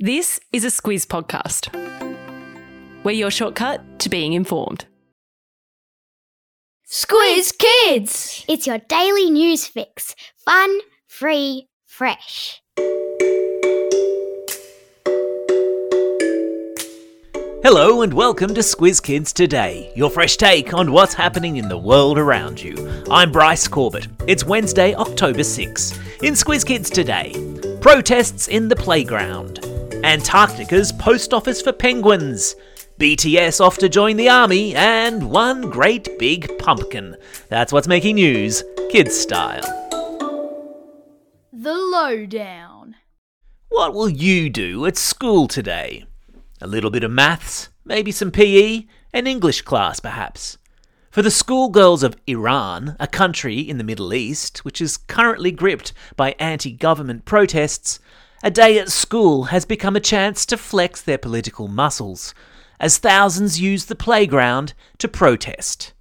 This is a Squiz podcast. We're your shortcut to being informed. Squiz Kids! It's your daily news fix. Fun, free, fresh. Hello and welcome to Squiz Kids Today, your fresh take on what's happening in the world around you. I'm Bryce Corbett. It's Wednesday, October 6. In Squiz Kids Today, protests in the playground, Antarctica's post office for penguins, BTS off to join the army, and one great big pumpkin. That's what's making news, kids style. The Lowdown. What will you do at school today? A little bit of maths, maybe some PE, an English class perhaps. For the schoolgirls of Iran, a country in the Middle East which is currently gripped by anti government protests, a day at school has become a chance to flex their political muscles, as thousands use the playground to protest.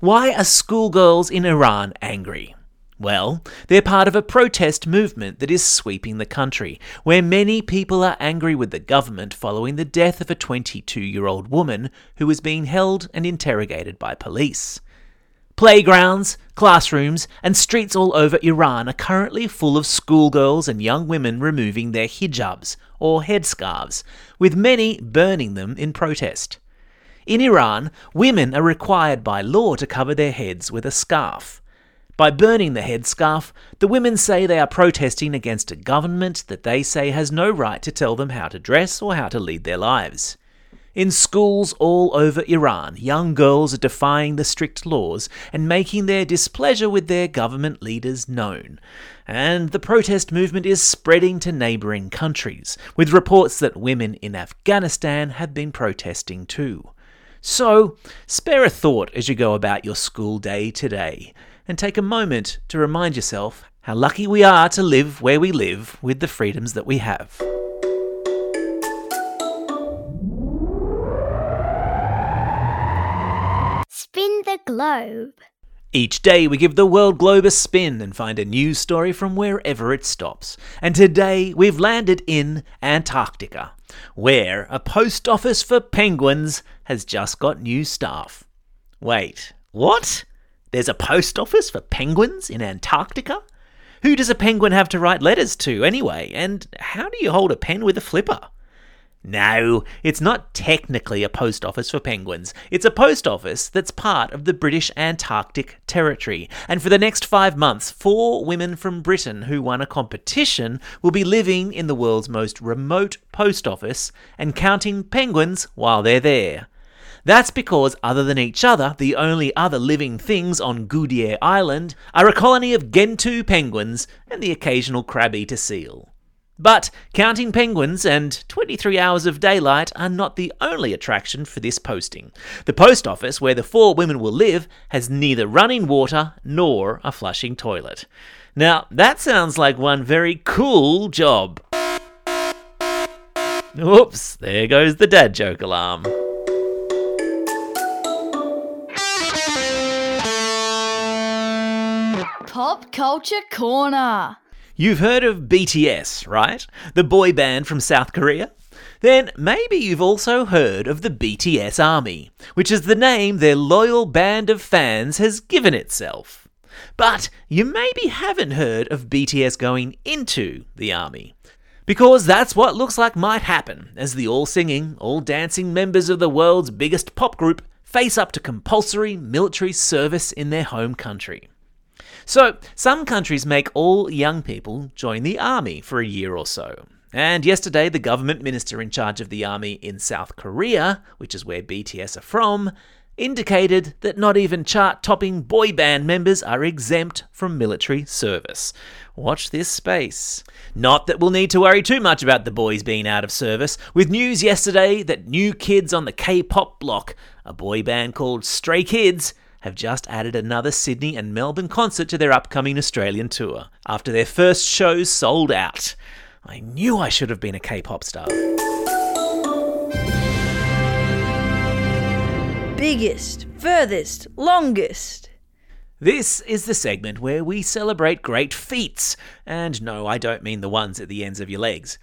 Why are schoolgirls in Iran angry? Well, they're part of a protest movement that is sweeping the country, where many people are angry with the government following the death of a 22 year old woman who was being held and interrogated by police. Playgrounds, classrooms, and streets all over Iran are currently full of schoolgirls and young women removing their hijabs, or headscarves, with many burning them in protest. In Iran, women are required by law to cover their heads with a scarf. By burning the headscarf, the women say they are protesting against a government that they say has no right to tell them how to dress or how to lead their lives. In schools all over Iran, young girls are defying the strict laws and making their displeasure with their government leaders known. And the protest movement is spreading to neighbouring countries, with reports that women in Afghanistan have been protesting too. So, spare a thought as you go about your school day today and take a moment to remind yourself how lucky we are to live where we live with the freedoms that we have. Globe. Each day we give the world globe a spin and find a news story from wherever it stops. And today we've landed in Antarctica, where a post office for penguins has just got new staff. Wait, what? There's a post office for penguins in Antarctica? Who does a penguin have to write letters to anyway? And how do you hold a pen with a flipper? No, it's not technically a post office for penguins. It's a post office that's part of the British Antarctic Territory. And for the next five months, four women from Britain who won a competition will be living in the world's most remote post office and counting penguins while they're there. That's because, other than each other, the only other living things on Goudier Island are a colony of Gentoo penguins and the occasional crab eater seal. But counting penguins and 23 hours of daylight are not the only attraction for this posting. The post office, where the four women will live, has neither running water nor a flushing toilet. Now, that sounds like one very cool job. Oops, there goes the dad joke alarm. Pop Culture Corner. You've heard of BTS, right? The boy band from South Korea? Then maybe you've also heard of the BTS Army, which is the name their loyal band of fans has given itself. But you maybe haven't heard of BTS going into the army. Because that's what looks like might happen as the all singing, all dancing members of the world's biggest pop group face up to compulsory military service in their home country. So, some countries make all young people join the army for a year or so. And yesterday, the government minister in charge of the army in South Korea, which is where BTS are from, indicated that not even chart topping boy band members are exempt from military service. Watch this space. Not that we'll need to worry too much about the boys being out of service, with news yesterday that new kids on the K pop block, a boy band called Stray Kids, have just added another Sydney and Melbourne concert to their upcoming Australian tour after their first shows sold out. I knew I should have been a K pop star. Biggest, furthest, longest. This is the segment where we celebrate great feats. And no, I don't mean the ones at the ends of your legs.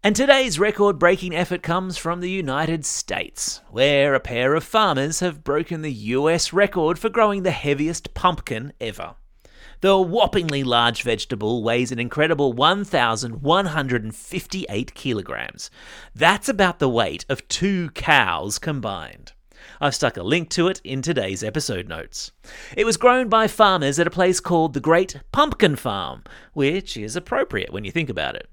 And today's record breaking effort comes from the United States, where a pair of farmers have broken the US record for growing the heaviest pumpkin ever. The whoppingly large vegetable weighs an incredible 1,158 kilograms. That's about the weight of two cows combined. I've stuck a link to it in today's episode notes. It was grown by farmers at a place called the Great Pumpkin Farm, which is appropriate when you think about it.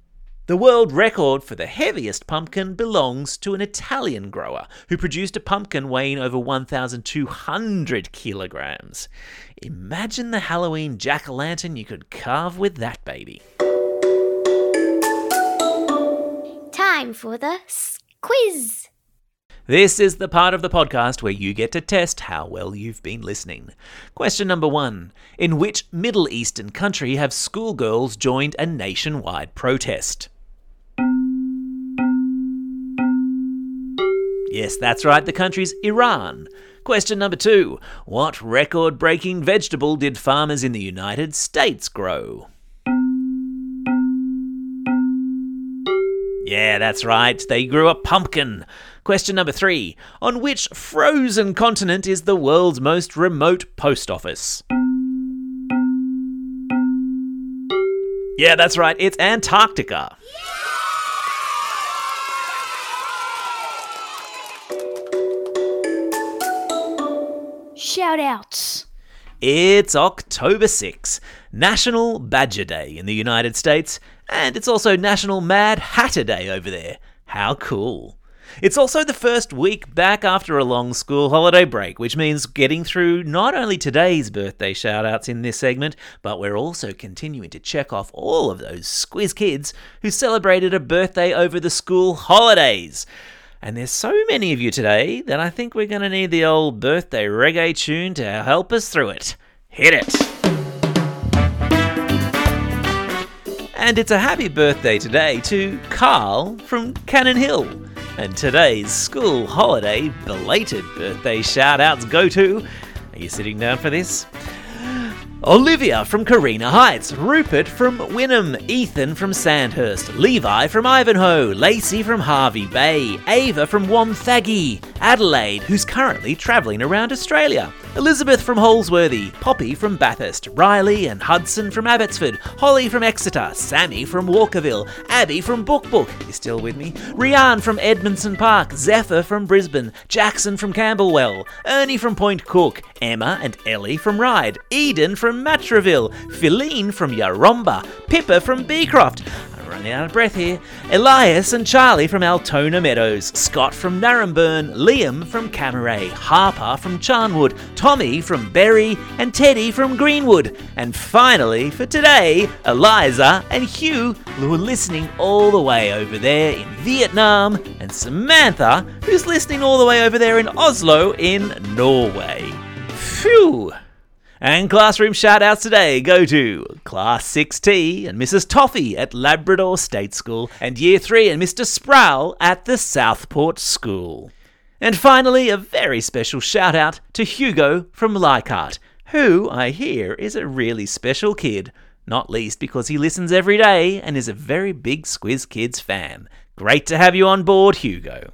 The world record for the heaviest pumpkin belongs to an Italian grower who produced a pumpkin weighing over 1,200 kilograms. Imagine the Halloween jack o' lantern you could carve with that baby. Time for the quiz. This is the part of the podcast where you get to test how well you've been listening. Question number one In which Middle Eastern country have schoolgirls joined a nationwide protest? Yes, that's right, the country's Iran. Question number two What record breaking vegetable did farmers in the United States grow? Yeah, that's right, they grew a pumpkin. Question number three On which frozen continent is the world's most remote post office? Yeah, that's right, it's Antarctica. Shout outs. It's October 6, National Badger Day in the United States, and it's also National Mad Hatter Day over there. How cool! It's also the first week back after a long school holiday break, which means getting through not only today's birthday shoutouts in this segment, but we're also continuing to check off all of those squiz kids who celebrated a birthday over the school holidays. And there's so many of you today that I think we're going to need the old birthday reggae tune to help us through it. Hit it! And it's a happy birthday today to Carl from Cannon Hill. And today's school holiday belated birthday shout outs go to. Are you sitting down for this? Olivia from Carina Heights, Rupert from Wynnum, Ethan from Sandhurst, Levi from Ivanhoe, Lacey from Hervey Bay, Ava from Wonthaggi, Adelaide, who's currently travelling around Australia, Elizabeth from Holsworthy, Poppy from Bathurst, Riley and Hudson from Abbotsford, Holly from Exeter, Sammy from Walkerville, Abby from Book Book, you still with me? Rianne from Edmondson Park, Zephyr from Brisbane, Jackson from Camberwell, Ernie from Point Cook, Emma and Ellie from Ryde, Eden from Matraville, Philine from Yarromba, Pippa from Beecroft. Running out of breath here. Elias and Charlie from Altona Meadows, Scott from Naremburn, Liam from Cammeray, Harper from Charnwood, Tommy from Berry, and Teddy from Greenwood. And finally, for today, Eliza and Hugh, who are listening all the way over there in Vietnam, and Samantha, who's listening all the way over there in Oslo in Norway. Phew! And classroom shoutouts today go to Class 6T and Mrs. Toffee at Labrador State School, and Year 3 and Mr. Sproul at the Southport School. And finally, a very special shout out to Hugo from Leichhardt, who I hear is a really special kid, not least because he listens every day and is a very big Squiz Kids fan. Great to have you on board, Hugo.